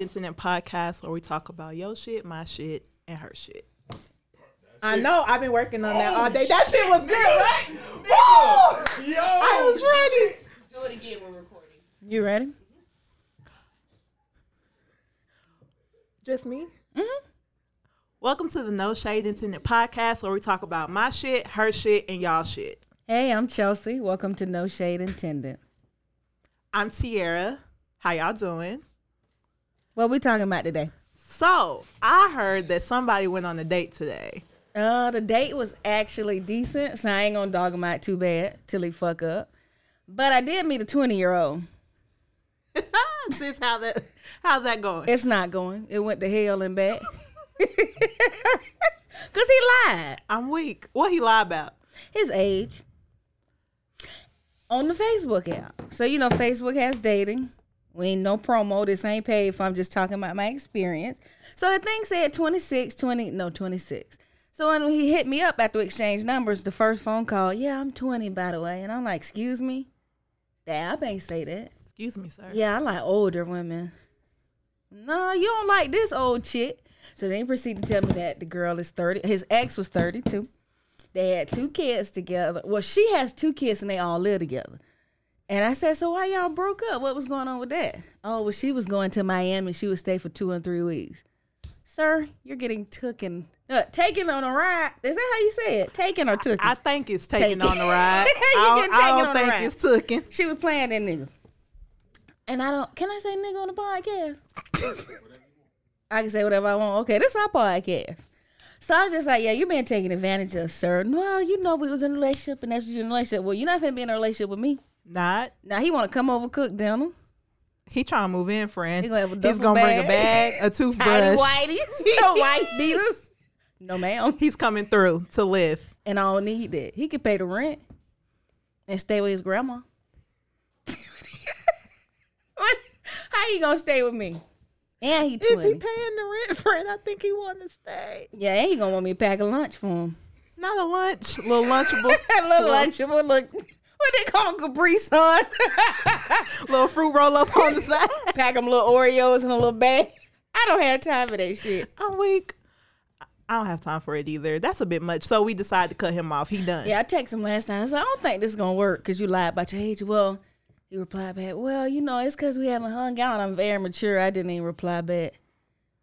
Intended podcast where we talk about your shit, my shit, and her shit. I know. I've been working on that all day. That shit was good, right? Woo! Yo, I was ready. do it again. We're recording. You ready? Just me. Welcome to the No Shade Intended podcast where we talk about my shit, her shit, and y'all shit. Hey, I'm Chelsea. Welcome to No Shade Intended. I'm Tiara. How y'all doing? What we talking about today? So I heard that somebody went on a date today. Uh, the date was actually decent, so I ain't gonna dog him out too bad till he fuck up. But I did meet a 20 year old. Sis, how that how's that going? It's not going. It went to hell and back. Cause he lied. I'm weak. What he lie about? His age. On the Facebook app. So you know Facebook has dating. We ain't no promo. This ain't paid for. I'm just talking about my experience. So the thing said 26, 20, no, 26. So when he hit me up after we exchanged numbers, the first phone call, yeah, I'm 20 by the way. And I'm like, excuse me? Dad, I ain't say that. Excuse me, sir. Yeah, I like older women. No, you don't like this old chick. So then he proceeded to tell me that the girl is 30. His ex was 32. They had two kids together. Well, she has two kids and they all live together. And I said, So why y'all broke up? What was going on with that? Oh, well, she was going to Miami. She would stay for two and three weeks. Sir, you're getting taken. Uh, taken on a ride. Is that how you say it? Taken or took? I think it's taken Take on the ride. You I don't, getting I don't on think ride. it's taken. she was playing that nigga. And I don't. Can I say nigga on the podcast? I can say whatever I want. Okay, this is our podcast. So I was just like, yeah, you're being taken advantage of, sir. Well, you know we was in a relationship and that's what you're in a relationship. Well, you're not finna be in a relationship with me. Not. Now he wanna come over cook dinner. He trying to move in, friend. He gonna have a He's gonna bring a bag. bag, a Tidy toothbrush. whiteys. No white beaters. No ma'am. He's coming through to live. And I don't need that. He could pay the rent and stay with his grandma. what? How you gonna stay with me? And he If he paying the rent, friend, I think he want to stay. yeah, and he gonna want me to pack a lunch for him. Not a lunch, little lunchable, a little lunchable. Look, what they call Capri Sun? little fruit roll up on the side. pack them little Oreos in a little bag. I don't have time for that shit. I'm weak. I don't have time for it either. That's a bit much. So we decided to cut him off. He done. Yeah, I texted him last time. I said, I don't think this is gonna work because you lied about your age. Well, he replied back, Well, you know, it's because we haven't hung out. I'm very mature. I didn't even reply back.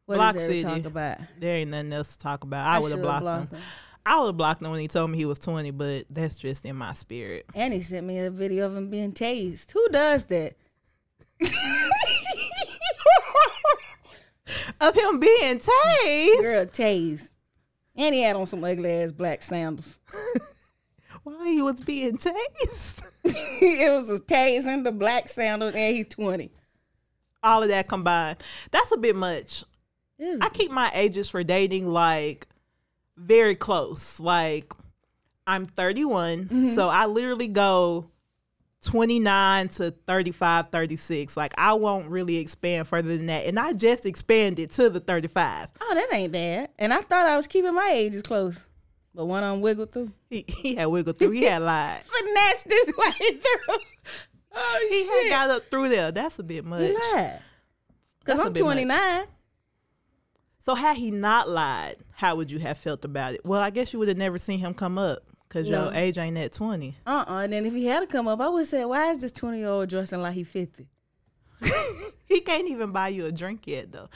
What Block is there to talk about? There ain't nothing else to talk about. I, would have blocked, blocked him. him. I would have blocked him when he told me he was 20, but that's just in my spirit. And he sent me a video of him being tased. Who does that? Of him being tased. Girl, tased. And he had on some ugly ass black sandals. Why he was being tased? it was a tasing, the black sandals, and he's 20. All of that combined. That's a bit much. I keep my ages for dating like very close. Like I'm 31, Mm-hmm. so I literally go 29 to 35, 36. Like I won't really expand further than that. And I just expanded to the 35. oh, that ain't bad. And I thought I was keeping my ages close. But one on wiggle through. He, he had wiggled through. He had lied. Finesse this way through. Oh, He shit. had got up through there. That's a bit much. He lied. That's a I'm bit much. 29. So had he not lied, how would you have felt about it? Well, I guess you would have never seen him come up because No. your age ain't at 20. Uh-uh. And then if he had to come up, I would say, why is this 20-year-old dressing like he 50? He can't even buy you a drink yet, though.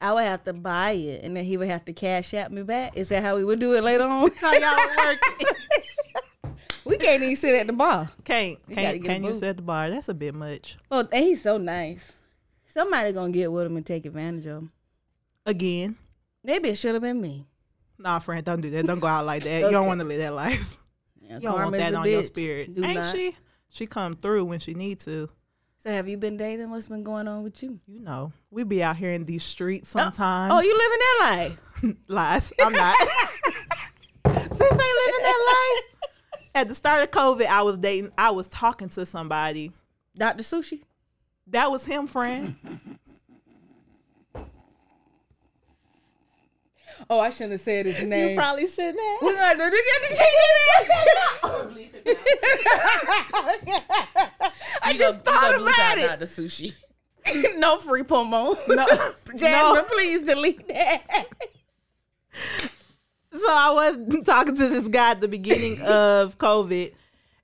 I would have to buy it, and then he would have to cash out me back. Is that how we would do it later on? How y'all working? we can't even sit at the bar. Can't gotta can't can't you sit at the bar? That's a bit much. Oh, and he's so nice. Somebody gonna get with him and take advantage of him. Again, Maybe it should have been me. nah, friend, don't do that. Don't go out like that. You don't want to live that life. Yeah, You don't want that on your spirit. Do Ain't not. she? She come through when she need to. So have you been dating? What's been going on with you? You know, we be out here in these streets sometimes. Oh, you living that life? lies. I'm not. Since ain't living that life. At the start of COVID, I was dating. I was talking to somebody. Dr. Sushi? That was him, friend. Oh, I shouldn't have said his name. You probably shouldn't have. We're gonna do get to take it Bleep it out. I just gonna- you thought gonna bleep about out it. Not the sushi. no free promo. No, Jasmine, no. please delete that. So I was talking to this guy at the beginning of COVID,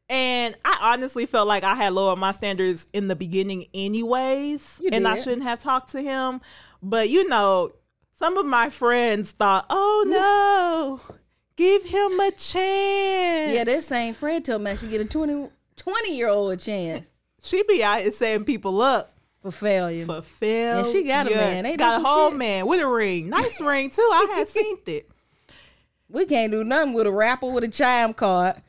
and I honestly felt like I had lowered my standards in the beginning, anyways, You and I shouldn't have talked to him. But you know, some of my friends thought, "Oh no, give him a chance." Yeah, that same friend told me should get a 20, 20 year old a chance she be out here setting people up for failure. for fail. And she got a man. That got a whole shit? man with a ring, nice ring too. I had seen it. We can't do nothing with a rapper with a chime card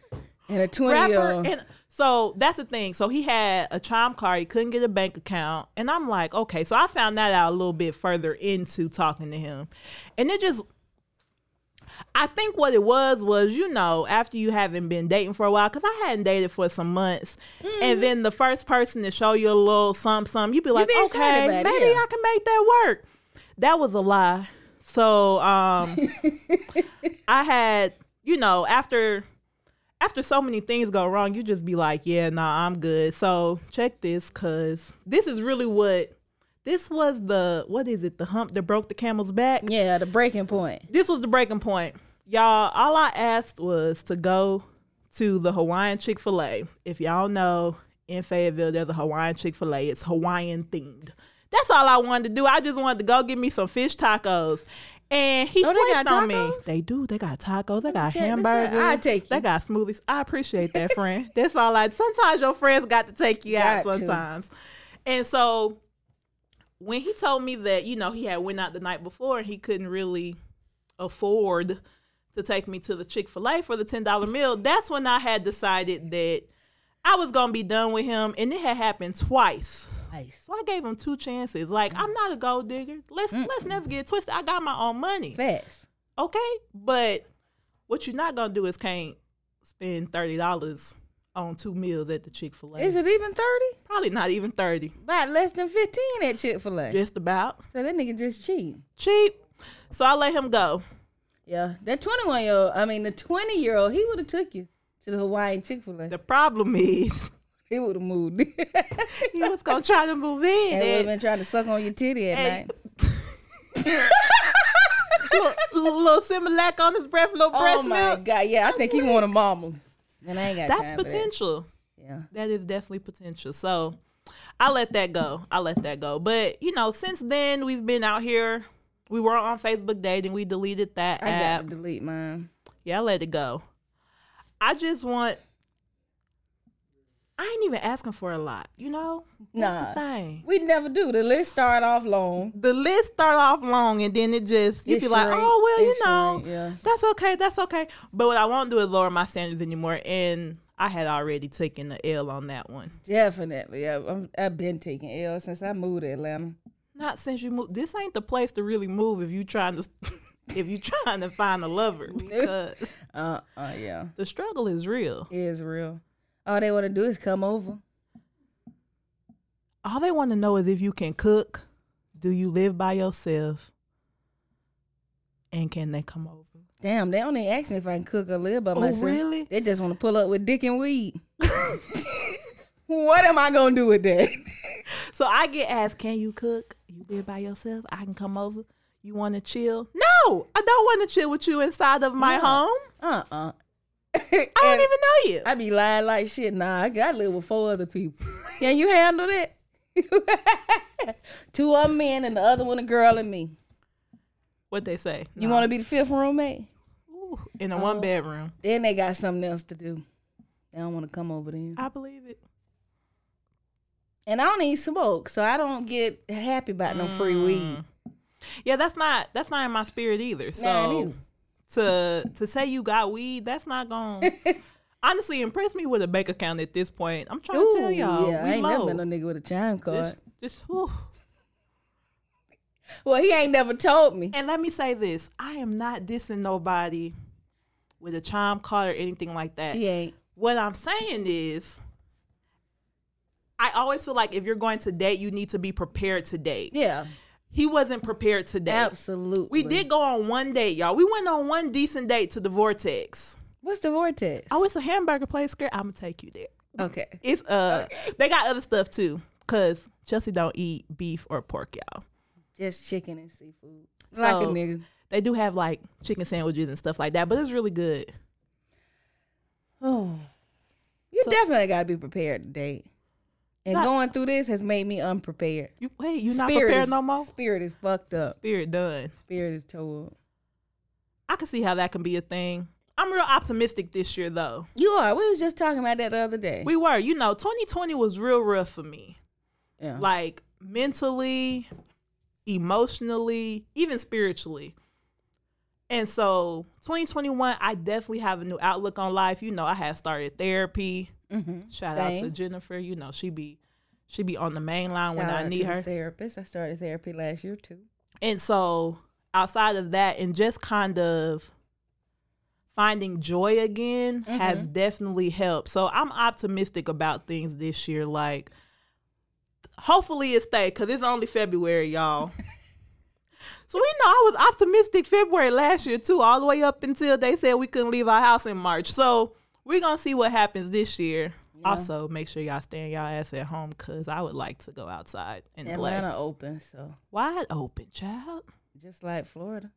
and a 20 year old. and so that's the thing. So he had a chime card. He couldn't get a bank account. And i'm like okay. So i found that out a little bit further into talking to him. And it just i think what it was was you know after you haven't been dating for a while because i hadn't dated for some months. And then the first person to show you a little something something you'd be like be okay about it, maybe yeah. i can make that work. That was a lie. So um i had you know after after so many things go wrong, you just be like, yeah, nah, I'm good. So check this, cause this is really what this was the what is it? The hump that broke the camel's back. yeah, the breaking point. This was the breaking point. Y'all, all I asked was to go to the Hawaiian Chick fil A. If y'all know in Fayetteville, there's a Hawaiian Chick fil A. It's Hawaiian themed. That's all I wanted to do. I just wanted to go get me some fish tacos. And he Oh, they flipped got on me. They do. They got tacos. They got check hamburgers. I'll take They you. got smoothies. I appreciate that, friend. That's all I. Sometimes your friends got to take you out. Got to. Sometimes, and so when he told me that you know he had went out the night before and he couldn't really afford to take me to the Chick Fil A for the ten dollar meal, that's when I had decided that I was gonna be done with him, and it had happened twice. Nice. So I gave him two chances. Like I'm not a gold digger. Let's let's never get twisted. I got my own money. Fast. Okay, but what you're not gonna do is can't spend thirty dollars on two meals at the Chick Fil A. Is it even 30? Probably not even thirty. About less than 15 at Chick fil A. Just about So that nigga just cheat. cheap. So I let him go. Yeah. That 21 year old, I mean, the 20 year old, he would have took you to the Hawaiian Chick fil A. The problem is He would have moved. he was gonna try to move in. He would have been trying to suck on your titty at and- night. little, little Similac on his breath, little breast Oh breast my milk. God. Yeah, I think he want a mama. And I ain't got That's for that. potential. Yeah. That is definitely potential. So I let that go. I let that go. But you know, since then we've been out here. We were on Facebook dating. We deleted that I app. got to delete mine. Yeah, I let it go. I just want. I ain't even asking for a lot, you know. That's Nah. the thing. We never do. The list start off long. The list start off long, and then it just you It be like, oh well, you know, yeah. that's okay, that's okay. But what I won't do is lower my standards anymore, and I had already taken the L on that one. Definitely. I, I've been taking L since I moved to Atlanta. Not since you moved. This ain't the place to really move if you trying to if you trying to find a lover because Uh, uh, yeah. the struggle is real. It is real. All they want to do is come over. All they want to know is if you can cook. Do you live by yourself? And can they come over? Damn, they only ask me if I can cook or live by Oh, myself. really? They just want to pull up with dick and weed. what am I gonna do with that? So I get asked, "Can you cook? You live by yourself? I can come over. You want to chill? No, I don't want to chill with you inside of my Yeah. home. Uh uh I don't even know you. I be lying like shit. Nah, I got live with four other people. Can you handle that? Two of 'em men and the other one a girl and me. What they say? You want to be the fifth roommate? Ooh, in a one oh. bedroom? Then they got something else to do. They don't want to come over then. I believe it. And I don't even smoke, so I don't get happy about no free weed. Mm. Yeah, that's not that's not in my spirit either. So neither. To to say you got weed, that's not going to honestly impress me with a bank account at this point. I'm trying to tell y'all, yeah, we I ain't low. never been no nigga with a chime card. just, whew. Well, he ain't never told me. And let me say this: I am not dissing nobody with a chime card or anything like that. She ain't. What I'm saying is, I always feel like if you're going to date, you need to be prepared to date. Yeah, He wasn't prepared to date. absolutely. We did go on one date, y'all. We went on one decent date to the Vortex. What's the vortex? Oh, it's a hamburger place, girl. I'm gonna take you there. Okay. It's uh, they got other stuff too. Cause Chelsea don't eat beef or pork, y'all. Just chicken and seafood. like a nigga. They do have like chicken sandwiches and stuff like that, but it's really good. Oh. You So- definitely gotta be prepared to date. And Not- going through this has made me unprepared. You wait, you not prepared is- no more? Spirit is fucked up. Spirit done. Spirit is told. I can see how that can be a thing. I'm real optimistic this year though. You are. We was just talking about that the other day. We were, you know, 2020 was real rough for me. yeah. Like mentally, emotionally, even spiritually. And so 2021, I definitely have a new outlook on life. You know, I had started therapy. Mm-hmm. Shout out to Jennifer. You know, she be she be on the main line when I need her. Therapist. I started therapy last year too. And so outside of that and just kind of finding joy again has definitely helped. So I'm optimistic about things this year. Like hopefully it stays because it's only February, y'all. so we know I was optimistic February last year too, all the way up until they said we couldn't leave our house in March. So we're gonna see what happens this year. Also, make sure y'all stay in y'all ass at home because I would like to go outside and play. Atlanta open, so Wide open, child just like Florida.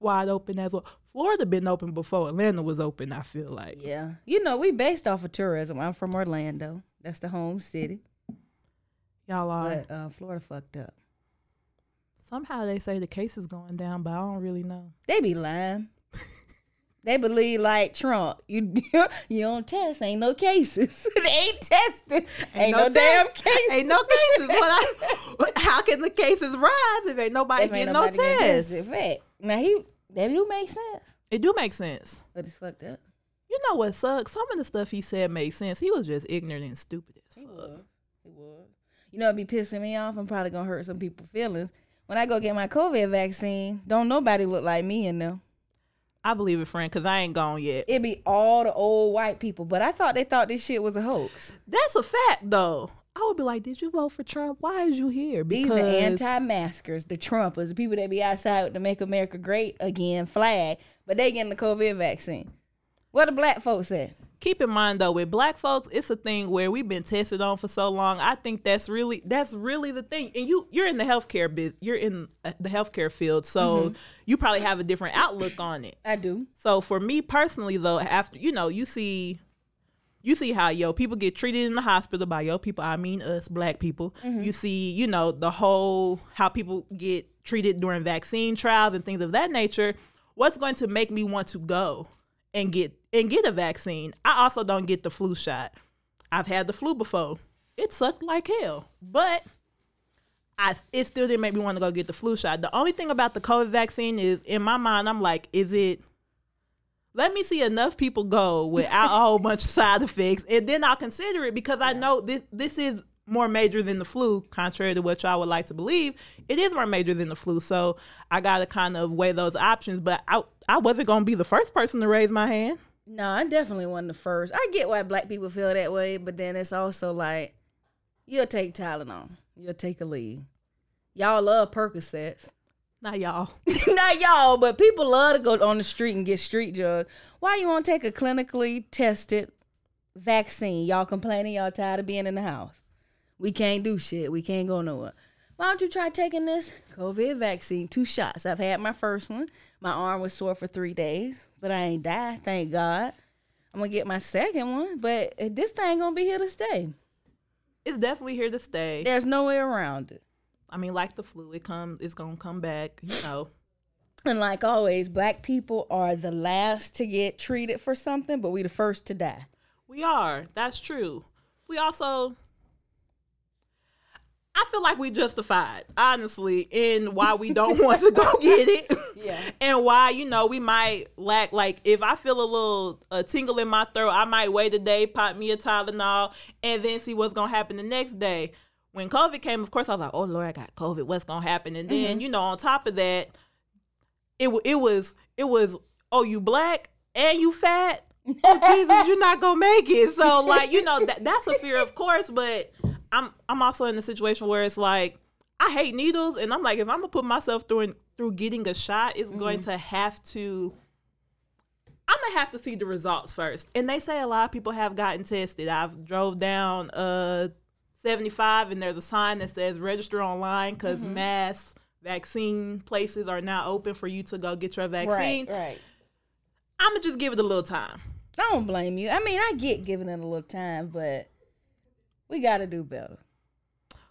wide open as well. Florida been open before Atlanta was open. I feel like Yeah. You know, we based off of tourism. I'm from Orlando. That's the home city. y'all are. But uh, Florida fucked up. Somehow they say the case is going down, but I don't really know. They be lying. they believe like Trump. You you don't test, ain't no cases. they ain't testing. Ain't, no, no damn cases. Ain't no cases. I, how can the cases rise if ain't nobody If ain't getting no nobody getting test? tested. Fact. Now he that do make sense. It do make sense. But it's fucked up. You know what sucks? Some of the stuff he said made sense. He was just ignorant and stupid as He fuck. was. He was. You know, it'd be pissing me off. I'm probably gonna hurt some people's feelings. When I go get my COVID vaccine, don't nobody look like me in there. I believe it, friend, because I ain't gone yet. It'd be all the old white people. But I thought they thought this shit was a hoax. That's a fact, though. I would be like, did you vote for Trump? Why is you here? These the anti-maskers, the Trumpers, the people that be outside with the "Make America Great Again" flag, but they getting the COVID vaccine. What the black folks at? Keep in mind though with black folks it's a thing where we've been tested on for so long. I think that's really that's really the thing. And you you're in the healthcare biz you're in uh, the healthcare field so you probably have a different outlook on it. I do. so for me personally though after you know you see you see how yo people get treated in the hospital by yo people i mean us black people. You see you know the whole how people get treated during vaccine trials and things of that nature. What's going to make me want to go and get and get a vaccine i also don't get the flu shot i've had the flu before it sucked like hell but I, it still didn't make me want to go get the flu shot. The only thing about the COVID vaccine is, in my mind, I'm like, is it? Let me see enough people go without a whole bunch of side effects, and then I'll consider it because I know this this is more major than the flu. Contrary to what y'all would like to believe, it is more major than the flu. So I got to kind of weigh those options. But I I wasn't gonna be the first person to raise my hand. No, I definitely wasn't the first. I get why black people feel that way, but then it's also like you'll take Tylenol, you'll take Aleve. Y'all love Percocets. Not y'all. Not y'all, but people love to go on the street and get street drugs. Why you want to take a clinically tested vaccine? Y'all complaining y'all tired of being in the house. We can't do shit. We can't go nowhere. Why don't you try taking this COVID vaccine? Two shots. I've had my first one. My arm was sore for three days, but I ain't died. Thank God. I'm gonna get my second one, but this thing gonna be here to stay. It's definitely here to stay. There's no way around it. I mean, like the flu, it comes. It's gonna come back. You know. And like always, black people are the last to get treated for something, but we the first to die. We are. That's true. We also I feel like we justified, honestly, in why we don't want to go get it. Yeah. And why, you know, we might lack like if I feel a little a tingle in my throat, I might wait a day, pop me a Tylenol, and then see what's gonna happen the next day. When COVID came, of course, I was like, "Oh Lord, I got COVID. What's gonna happen?" And then, mm-hmm. you know, on top of that, it it was it was, "Oh, you black and you fat." oh Jesus, you're not gonna make it. So like, you know, that that's a fear, of course, but I'm I'm also in a situation where it's like I hate needles and I'm like, if I'm gonna put myself through through getting a shot, it's going to have to I'm gonna have to see the results first. And they say a lot of people have gotten tested. I've drove down uh 75 and there's a sign that says register online because Mm-hmm. mass vaccine places are now open for you to go get your vaccine. Right, right. I'm gonna just give it a little time. I don't blame you. I mean, I get giving it a little time, but we got to do better.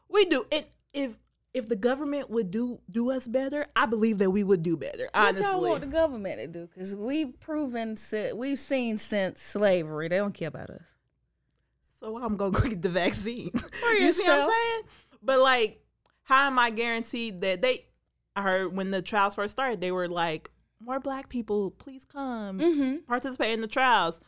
We do it if if the government would do do us better, I believe that we would do better. What y'all want the government to do? Because we've proven, we've seen since slavery, they don't care about us. so I'm gonna go get the vaccine. For you see what I'm saying? But like, how am I guaranteed that they? I heard when the trials first started, they were like, "More black people, please come Mm-hmm. participate in the trials."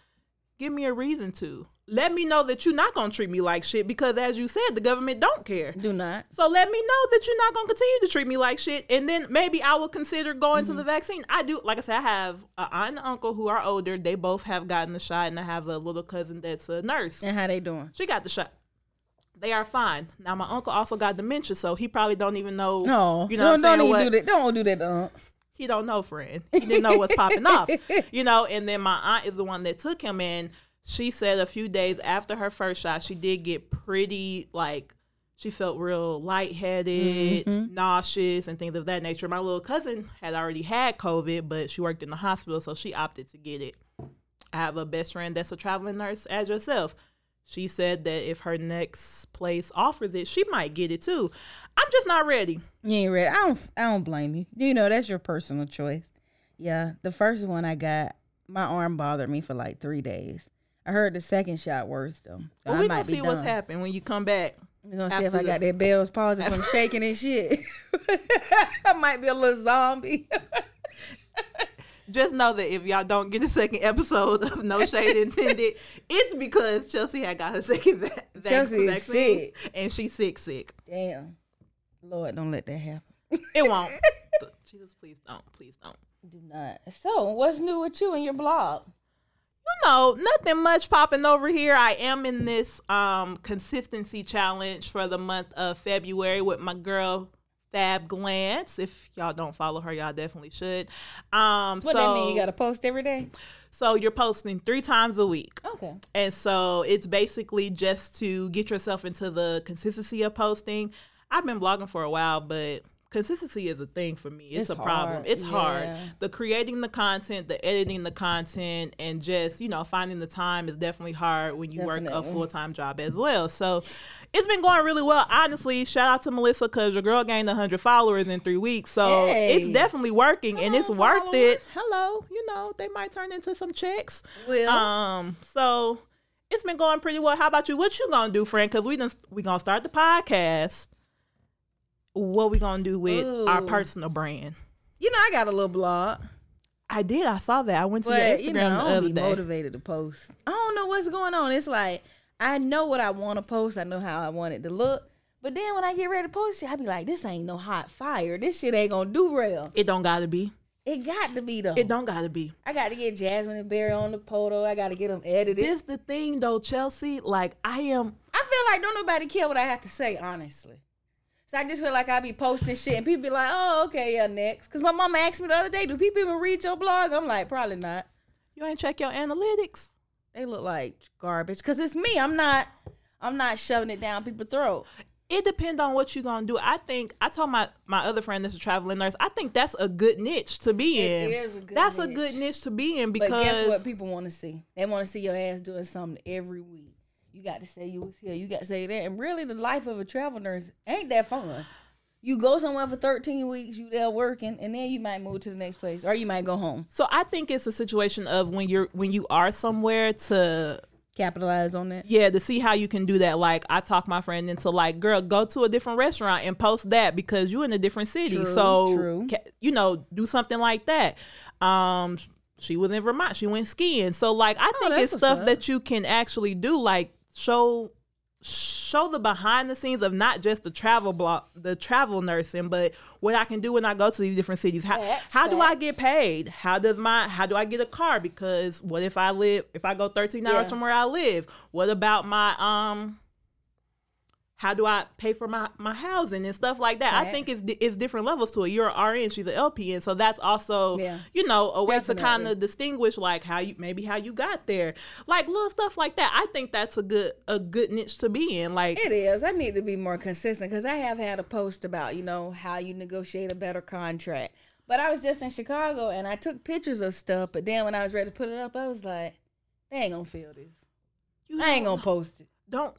Give me a reason to. Let me know that you're not gonna treat me like shit because, as you said, the government don't care. Do not. So let me know that you're not gonna continue to treat me like shit, and then maybe I will consider going to the vaccine. I do, like I said, I have an aunt and uncle who are older. They both have gotten the shot, and I have a little cousin that's a nurse. And how they doing? She got the shot. They are fine. Now my uncle also got dementia, so he probably don't even know. No, you know what I'm don't, don't even What- do that. Don't do that, uh. he don't know, friend. He didn't know what's popping off, you know. And then my aunt is the one that took him, and she said a few days after her first shot, she did get pretty like she felt real lightheaded, mm-hmm. nauseous, and things of that nature. My little cousin had already had COVID, but she worked in the hospital, so she opted to get it. I have a best friend that's a traveling nurse as yourself. She said that if her next place offers it, she might get it too. I'm just not ready. You ain't ready. I don't. I don't blame you. You know that's your personal choice. Yeah, the first one I got, my arm bothered me for like three days. I heard the second shot worse though. So I we might gonna see what's happening when you come back. We're gonna see if I got the- that Bell's palsy from shaking and shit. I might be a little zombie. Just know that if y'all don't get a second episode of No Shade Intended, it's because Chelsea had got her second va- Chelsea is vaccine and she's sick, sick. Damn, Lord, don't let that happen. It won't. Jesus, please don't, please don't. Do not. So, what's new with you and your blog? Know, nothing much popping over here. I am in this um consistency challenge for the month of February with my girl Fab Glance. If y'all don't follow her, y'all definitely should. Um, What so that mean? You got to post every day? so you're posting three times a week. Okay. And so it's basically just to get yourself into the consistency of posting. I've been blogging for a while, but consistency is a thing for me. It's, It's a problem. hard, It's hard. The creating the content, the editing the content, and just, you know, finding the time is definitely hard when you work a full time job as well. So it's been going really well. Honestly, shout out to Melissa because your girl gained 100 followers in three weeks. So it's definitely working and it's on, worth it. Hello, you know, they might turn into some checks. Well, Um, so it's been going pretty well. How about you? What you gonna do, friend? Because we done we gonna start the podcast. What we gonna do with our personal brand? you know, I got a little blog, I did. I saw that. I went to your Instagram you know, I the don't other day. motivated to post. I don't know what's going on. It's like I know what I want to post. I know how I want it to look. But then when I get ready to post it, I be like, "This ain't no hot fire. This shit ain't gonna do real. It don't gotta be. It got to be though. It don't gotta be. I got to get Jasmine and Barry on the photo. I got to get them edited. This the thing though, Chelsea. Like I am. I feel like don't nobody care what I have to say, honestly. So I just feel like I be posting shit and people be like, oh, okay, yeah, next. Because my mama asked me the other day, do people even read your blog? I'm like, probably not. You ain't check your analytics. They look like garbage. Because it's me. I'm not I'm not shoving it down people's throat. It depends on what you're gonna do. I think I told my my other friend that's a traveling nurse. I think that's a good niche to be It in. is a good that's a good niche to be in But because guess what people want to see? They want to see your ass doing something every week. You got to say you was here. You got to say that. And really, the life of a travel nurse ain't that fun. You go somewhere for 13 weeks, you there working, and then you might move to the next place, or you might go home. So I think it's a situation of when you're when you are somewhere to Capitalize on that. yeah to see how you can do that. Like I talk my friend into like, girl, go to a different restaurant and post that because you're in a different city. True, so true. ca- you know, do something like that. Um, she was in Vermont. She went skiing. So like I think Oh, that's it's stuff up. that you can actually do. Like show show the behind the scenes of not just the travel block the travel nursing but what i can do when i go to these different cities. How, Facts, how do i get paid? How does my how do i get a car? Because what if i live if i go 13 hours Yeah. from where i live? What about my um how do I pay for my, my housing and stuff like that. I think it's it's different levels to it. You're an RN, she's an LPN, so that's also Yeah. you know a way to kind of distinguish like how you maybe how you got there, like little stuff like that. I think that's a good a good niche to be in. Like It is. I need to be more consistent because I have had a post about, you know, how you negotiate a better contract. But I was just in Chicago and I took pictures of stuff. But then when I was ready to put it up, I was like, they ain't gonna feel this. you I ain't gonna post it. don't.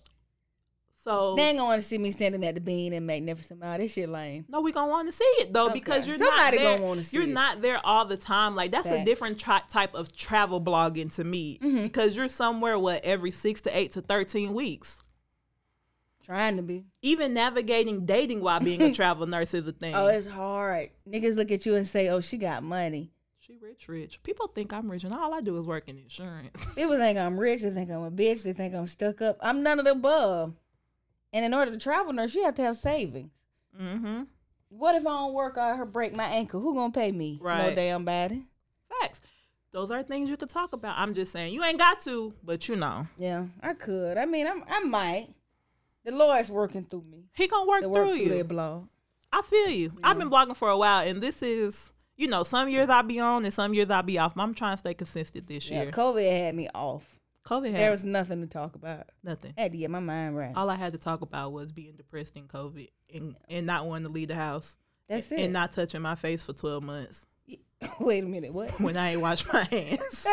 So They ain't gonna want to see me standing at the bean and magnificent mile. This shit lame. No, we gonna want to see it though because you're Somebody not there. gonna wanna see you're it. not there all the time. Like that's a different tri- type of travel blogging to me Mm-hmm. because you're somewhere what every six to eight to thirteen weeks. Trying to be. Even navigating dating while being a travel nurse is a thing. Oh, it's hard. Niggas look at you and say, "Oh, she got money." she rich, rich. People think I'm rich, and all I do is work in insurance. People think I'm rich. They think I'm a bitch. They think I'm stuck up. I'm none of the above. And in order to travel nurse, you have to have savings. mm-hmm. What if I don't work out her break my ankle? Who gonna pay me? No damn body. Facts. Those are things you could talk about. I'm just saying you ain't got to, but you know Yeah, I could. I mean, I'm, I might. The Lord's working through me. he gonna work through through you. blog. I feel you. I've been blogging for a while, and this is, you know, some years I'll be on and some years I'll be off. I'm trying to stay consistent this year. Yeah, year. COVID had me off. COVID There was nothing to talk about. nothing. I had to get my mind right. All I had to talk about was being depressed in COVID and, and not wanting to leave the house That's it. and not touching my face for 12 months Wait a minute, what? when I ain't washed my hands.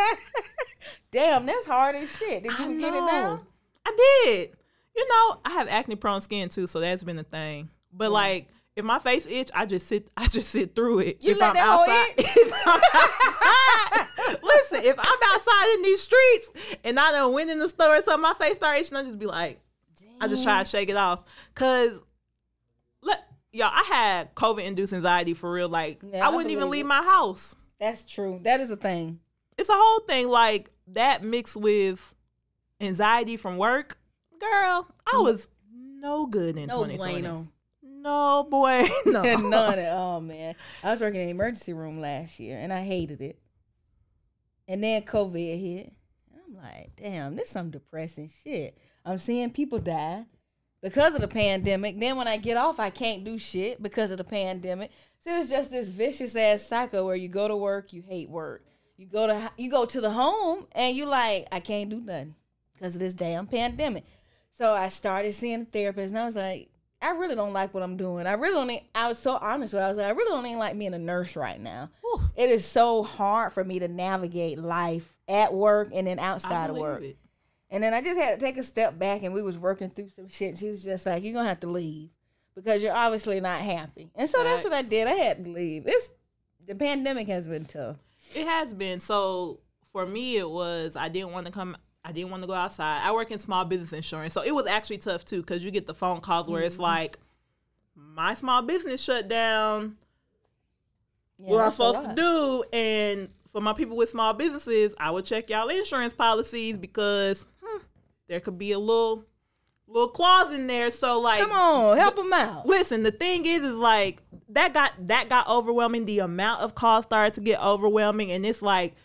Damn, that's hard as shit. Did you get it now? I did. You know, I have acne prone skin too, so that's been a thing. But like, if my face itch, I just sit. I just sit through it. You if let I'm outside, if I'm outside, listen. If I'm outside in these streets and I don't went in the store or something, my face starts itching. I just be like, I just try to shake it off, cause let y'all. I had COVID induced anxiety for real. Like, Yeah, I I wouldn't even leave it. my house. That's true. That is a thing. It's a whole thing. Like that mixed with anxiety from work, girl. I mm-hmm. was no good in No 2020. bueno. No boy, no. None at all, man. I was working in the emergency room last year and I hated it. And then COVID hit. And I'm like, damn, this some depressing shit. I'm seeing people die because of the pandemic. Then when I get off, I can't do shit because of the pandemic. So it's just this vicious ass cycle where you go to work, you hate work. You go to you go to the home and you like, I can't do nothing because of this damn pandemic. So I started seeing a therapist and I was like, I really don't like what I'm doing. I really don't. I was so honest with. Her. I was like, I really don't even like being a nurse right now. Whew. It is so hard for me to navigate life at work and then outside of work. it. And then I just had to take a step back, and we was working through some shit. And she was just like, "You're gonna have to leave because you're obviously not happy." And so that's what I did. I had to leave. It's the pandemic has been tough. It has been. So for me, it was I didn't want to come. I didn't want to go outside. I work in small business insurance, so it was actually tough too because you get the phone calls where Mm-hmm. it's like, my small business shut down. Yeah, what I'm supposed to do. And for my people with small businesses, I would check y'all insurance policies because hmm, there could be a little little clause in there. So like, Come on, help them out. listen. The thing is, is like that got that got overwhelming. The amount of calls started to get overwhelming, and it's like,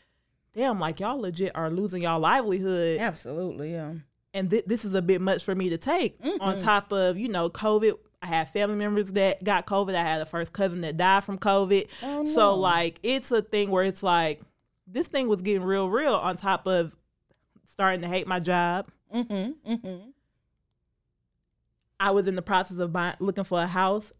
damn, like y'all legit are losing y'all livelihood, Absolutely, yeah. and th- this is a bit much for me to take. On top of you know COVID. I had family members that got COVID. I had a first cousin that died from COVID. Oh, So like it's a thing where it's like this thing was getting real real on top of starting to hate my job. Mm-hmm. Mm-hmm. I was in the process of buying looking for a house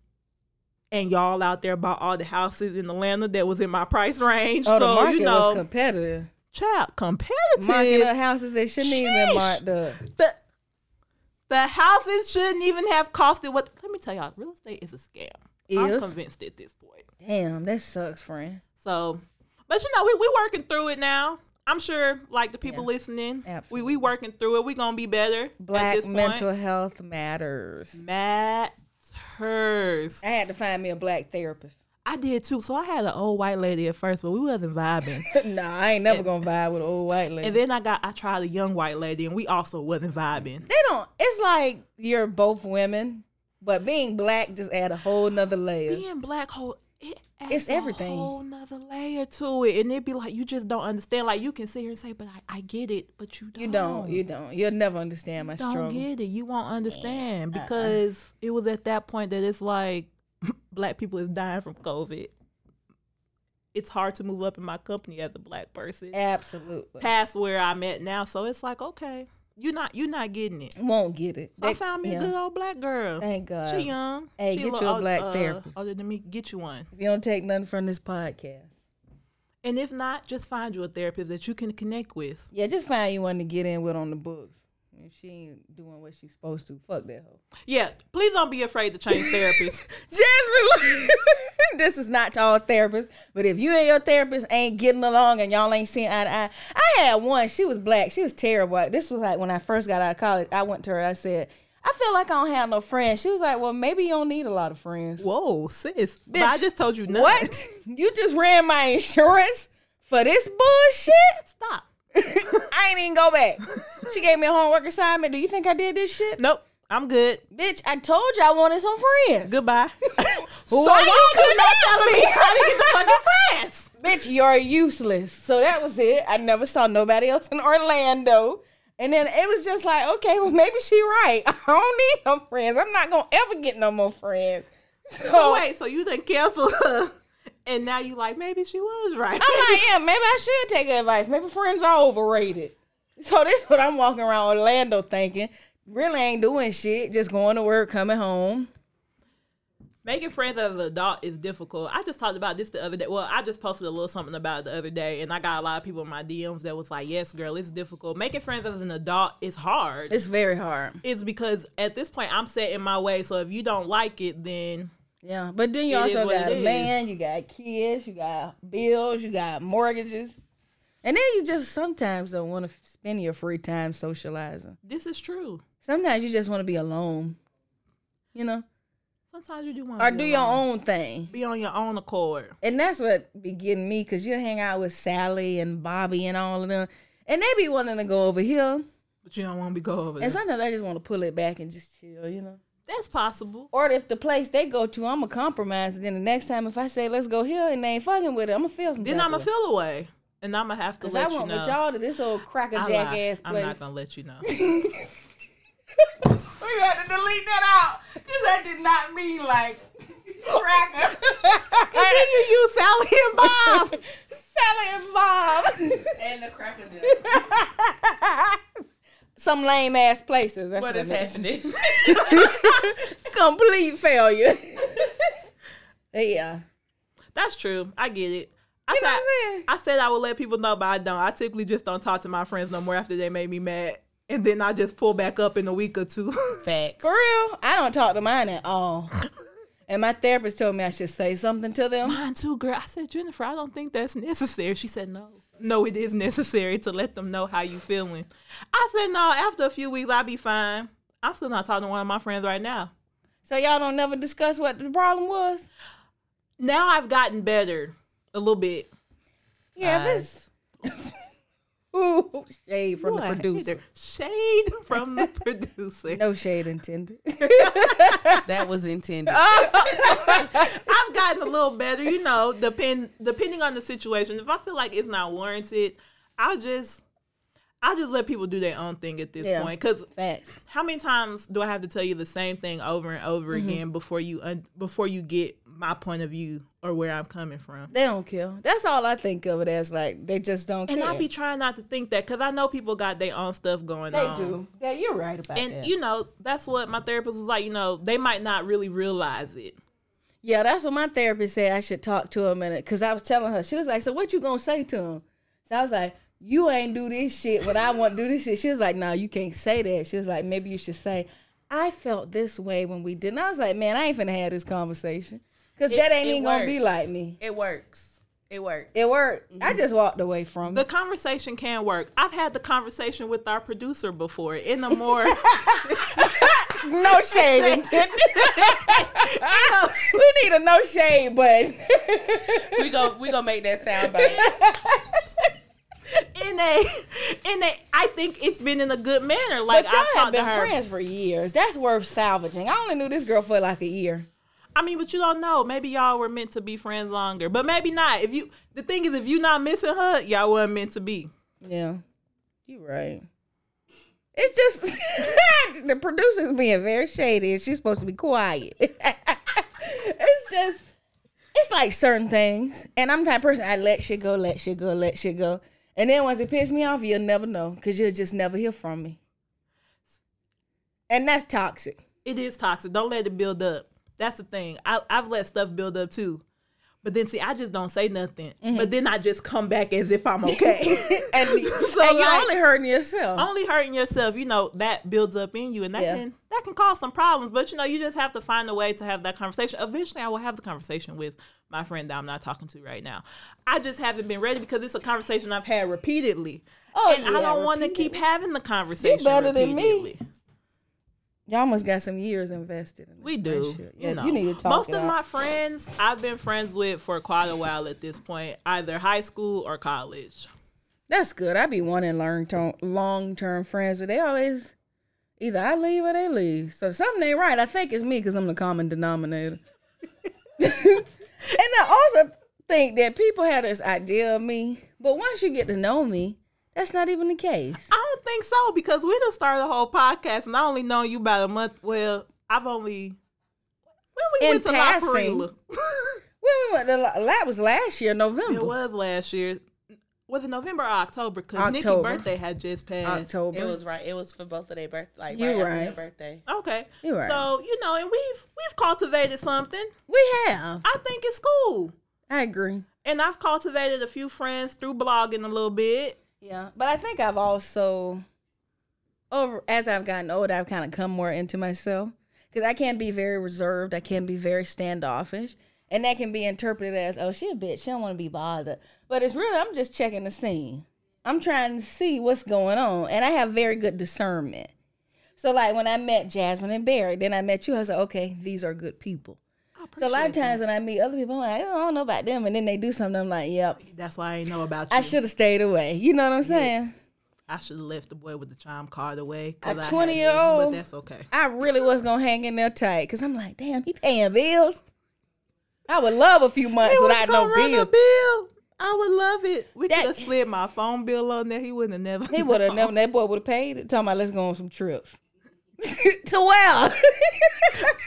and y'all out there bought all the houses in Atlanta that was in my price range. Oh, the so market you know was competitive. child Marking competitive. up houses that shouldn't even Sheesh. been marked up. The the houses shouldn't even have costed what tell y'all, real estate is a scam. I'm convinced at this point. Damn, that sucks, friend. So, but you know, we we working through it now. I'm sure, like the people Yeah. listening, Absolutely. we we working through it. We gonna be better. Black this point. mental health matters. matters. I had to find me a black therapist. I did too. So I had an old white lady at first, but we wasn't vibing. nah, I ain't never gonna vibe with an old white lady. and then I got I tried a young white lady, and we also wasn't vibing. they don't. It's like you're both women, but being black just add a whole nother layer. Being black, whole it It's adds a everything. whole nother layer to it, and it'd be like you just don't understand. Like you can sit here and say, "But I, I get it," but you don't. You don't. You don't. You'll never understand my struggle don't struggle. get it. You won't understand Uh-uh. because it was at that point that it's like black people is dying from COVID. It's hard to move up in my company as a black person Absolutely. past where I'm at now. So it's like, okay, you're not you're not getting it. Won't get it. So I They- found me yeah. a good old black girl. Thank God. She young. Hey, she get you a black uh, therapist. Older than me, get you one. If you don't take nothing from this podcast, And if not, just find you a therapist that you can connect with. yeah, just find you one to get in with on the books. If she ain't doing what she's supposed to, fuck that hoe. Yeah, please don't be afraid to change therapists. Jasmine, this is not to all therapists, but if you and your therapist ain't getting along and y'all ain't seeing eye to eye, I had one. She was black. She was terrible. This was like when I first got out of college. I went to her. I said, I feel like I don't have no friends. She was like, Well, maybe you don't need a lot of friends. Whoa, sis. But Bitch, I just told you nothing. What? You just ran my insurance for this bullshit? Stop. I ain't even go back. She gave me a homework assignment. Do you think I did this shit? Nope, I'm good. Bitch, I told you I wanted some friends. Goodbye. so Why you couldn't not telling me how to get the fucking friends? Bitch, you're useless. So that was it. I never saw nobody else in Orlando. And then it was just like, okay, well, maybe she right. I don't need no friends. I'm not gonna ever get no more friends. So So wait, so you done canceled her, and now you like maybe she was right. I'm like, yeah, maybe I should take advice. Maybe friends are overrated. So this is what I'm walking around Orlando thinking. Really ain't doing shit. Just going to work, coming home. Making friends as an adult is difficult. I just talked about this the other day. Well, I just posted a little something about it the other day, and I got a lot of people in my DMs that was like, "Yes, girl, it's difficult. Making friends as an adult is hard. It's very hard. It's because at this point I'm set in my way. So if you don't like it, then Yeah, but then you It also got a is. man, you got kids, you got bills, you got mortgages. And then you just sometimes don't want to spend your free time socializing. this is true. Sometimes you just want to be alone, you know, Sometimes you do want or do your own thing. be on your own accord. And that's what be getting me because you hang out with Sally and Bobby and all of them, and they be wanting to go over here. But you don't want to be go over there. And sometimes I just want to pull it back and just chill, you know. That's possible. Or if the place they go to, I'm a compromise. And then the next time, if I say let's go here and they ain't fucking with it, I'm gonna feel some. Then I'm of gonna feel away, and I'm gonna have to Cause let I you went know. with y'all to this old I crackerjack lied. ass I'm not gonna let you know. we had to delete that out. Cause that did not mean like cracker. and then you use Sally and Bob. Sally and Bob. And the cracker jack. Some lame ass places. That's What what is it is. happening? Complete failure. yeah. That's true. I get it. I You know said what I'm saying? I said I would let people know, but I don't. I typically just don't talk to my friends no more after they made me mad, and then I just pull back up in a week or two. Facts. For real, I don't talk to mine at all. And my therapist told me I should say something to them. Mine too, girl. I said Jennifer, I don't think that's necessary. She said no. No, it is necessary to let them know how you feeling. I said no. After a few weeks, I'll be fine. I'm still not talking to one of my friends right now. So y'all don't never discuss what the problem was? Now I've gotten better a little bit. Yeah, this. Ooh, shade from Boy, the producer. Shade from the producer. No shade intended. That was intended. I've gotten a little better, you know, depend depending on the situation. If I feel like it's not warranted, I'll just I just let people do their own thing at this Yeah. point. Because how many times do I have to tell you the same thing over and over Mm-hmm. again before you un- before you get my point of view or where I'm coming from? They don't care. That's all I think of it as. Like they just don't And care. I be trying not to think that because I know people got their own stuff going they on. They do. Yeah, you're right about And that. And you know, that's what my therapist was like. You know, they might not really realize it. yeah, that's what my therapist said. I should talk to him in it because I was telling her. She was like, "So what you gonna say to him?" So I was like, "You ain't do this shit when I want to do this shit." She was like, "No, you can't say that." She was like, "Maybe you should say." I felt this way when we did. And I was like, man, I ain't finna have this conversation. Cause It- that ain't it even gonna be like me. It works. It works. It worked. I mm-hmm. just walked away from The it. conversation can work. I've had the conversation with our producer before in a more No shade intended. we need a no shade button. We go. We gonna make that sound bite. in a in a I think it's been in a good manner. Like y'all I've have to been her. friends for years. That's worth salvaging. I only knew this girl for like a year. I mean, but you don't know. Maybe y'all were meant to be friends longer, but maybe not. If you, the thing is, if you not missing her, y'all wasn't meant to be. Yeah, you right. It's just the producer's being very shady, and she's supposed to be quiet. it's just, it's like certain things, and I'm the type of person I let shit go, let shit go, let shit go, and then once it pisses me off, you'll never know because you'll just never hear from me, and that's toxic. It is toxic. Don't let it build up. That's the thing. I, I've let stuff build up too. But then see, I just don't say nothing. Mm-hmm. But then I just come back as if I'm okay. And, So, and you're like- only hurting yourself. Only hurting yourself, you know, that builds up in you and that Yeah. can that can cause some problems. But you know, you just have to find a way to have that conversation. Eventually I will have the conversation with my friend that I'm not talking to right now. I just haven't been ready because it's a conversation I've had repeatedly. Oh, and I don't want to keep having the conversation. better than me. Y'all must got some years invested in We do. You Yeah, know, you need to talk. most of my friends I've been friends with for quite a while at this point, either high school or college. That's good. I be wanting long term long term friends, but they always either I leave or they leave. So something ain't right. I think it's me because I'm the common denominator. and I also think that people have this idea of me, but once you get to know me, that's not even the case. I don't think so because we just started a whole podcast and I only know you about a month. Well, I've only when we In went to passing. La Parilla. When we went, to, that was last year, November. it was last year. Was it November or October? Because Nikki's birthday had just passed. October. It was right. It was for both of their birth, like You right, after right. their birthday. Okay. You're right. So you know, and we've we've cultivated something. we have. I think it's cool, I agree. and I've cultivated a few friends through blogging a little bit. Yeah, but I think I've also, over as I've gotten older, I've kind of come more into myself because I can't be very reserved. I can be very standoffish, and that can be interpreted as, "Oh, she a bitch. She don't want to be bothered." But it's really, I'm just checking the scene. I'm trying to see what's going on, and I have very good discernment. So, like when I met Jasmine and Barry, then I met you. I was like, okay, these are good people. So a lot of times when I meet other people, I'm like, I don't know about them, and then they do something. I'm like, yep, That's why I ain't know about you. I should have stayed away. You know what I'm saying? I should have left the boy with the chime card away. A I had 20-year-old? But that's okay. I really was gonna hang in there tight because I'm like, damn, he paying bills. I would love a few months He without no bill. bill. I would love it. We That- could have slid my phone bill on there. He wouldn't have never. He would have never. That boy would have paid it. Talking about let's go on some trips. to well.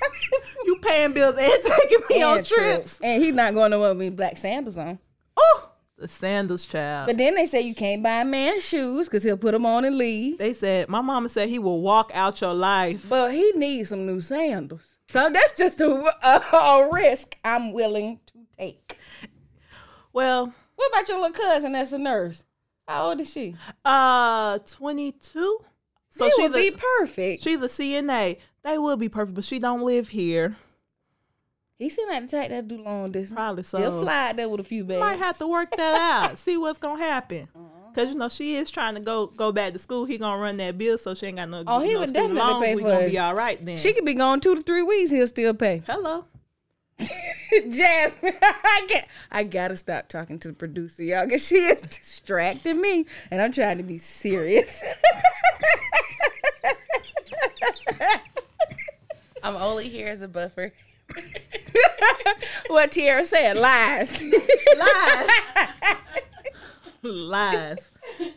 Paying bills and taking me on And trips. and he's not going to want me black sandals on. Oh, the sandals, child. But then they say you can't buy a man's shoes because he'll put them on and leave. they said my mama said he will walk out your life. But he needs some new sandals. So that's just a, a, a risk I'm willing to take. well, What about your little cousin that's a nurse? How old is she? uh, twenty two. So She would be perfect. she's a CNA. They will be perfect, but she don't live here. He seemed like the type that do long distance. Probably so. He'll fly out there with a few bags. Might have to work that out. See what's gonna happen. Cause you know she is trying to go go back to school. He gonna run that bill, so she ain't got no. Oh, he no would definitely loans. pay we for gonna it. be all right then. She could be gone two to three weeks. He'll still pay. Hello. Jasmine, I can't. I gotta stop talking to the producer, y'all, cause she is distracting me, and I'm trying to be serious. I'm only here as a buffer. What Tiara said, lies, Lies. Lies.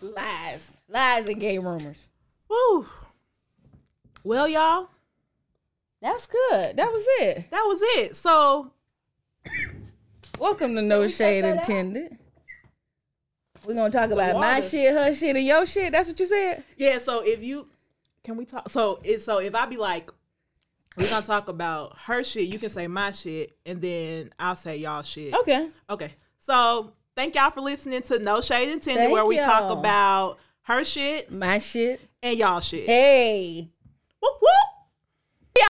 lies, lies, and gay rumors. Woo. Well, y'all, That was good. That was it. that was it. So Welcome to No Shade Intended. We're gonna talk about my shit, her shit, and your shit. That's what you said. yeah, so if you can we talk so it's so if I be like we're gonna talk about her shit, you can say my shit, and then I'll say y'all shit. Okay. Okay. So thank y'all for listening to No Shade Intended, Thank where we talk y'all. about her shit My shit. and y'all shit. Hey. Whoop whoop.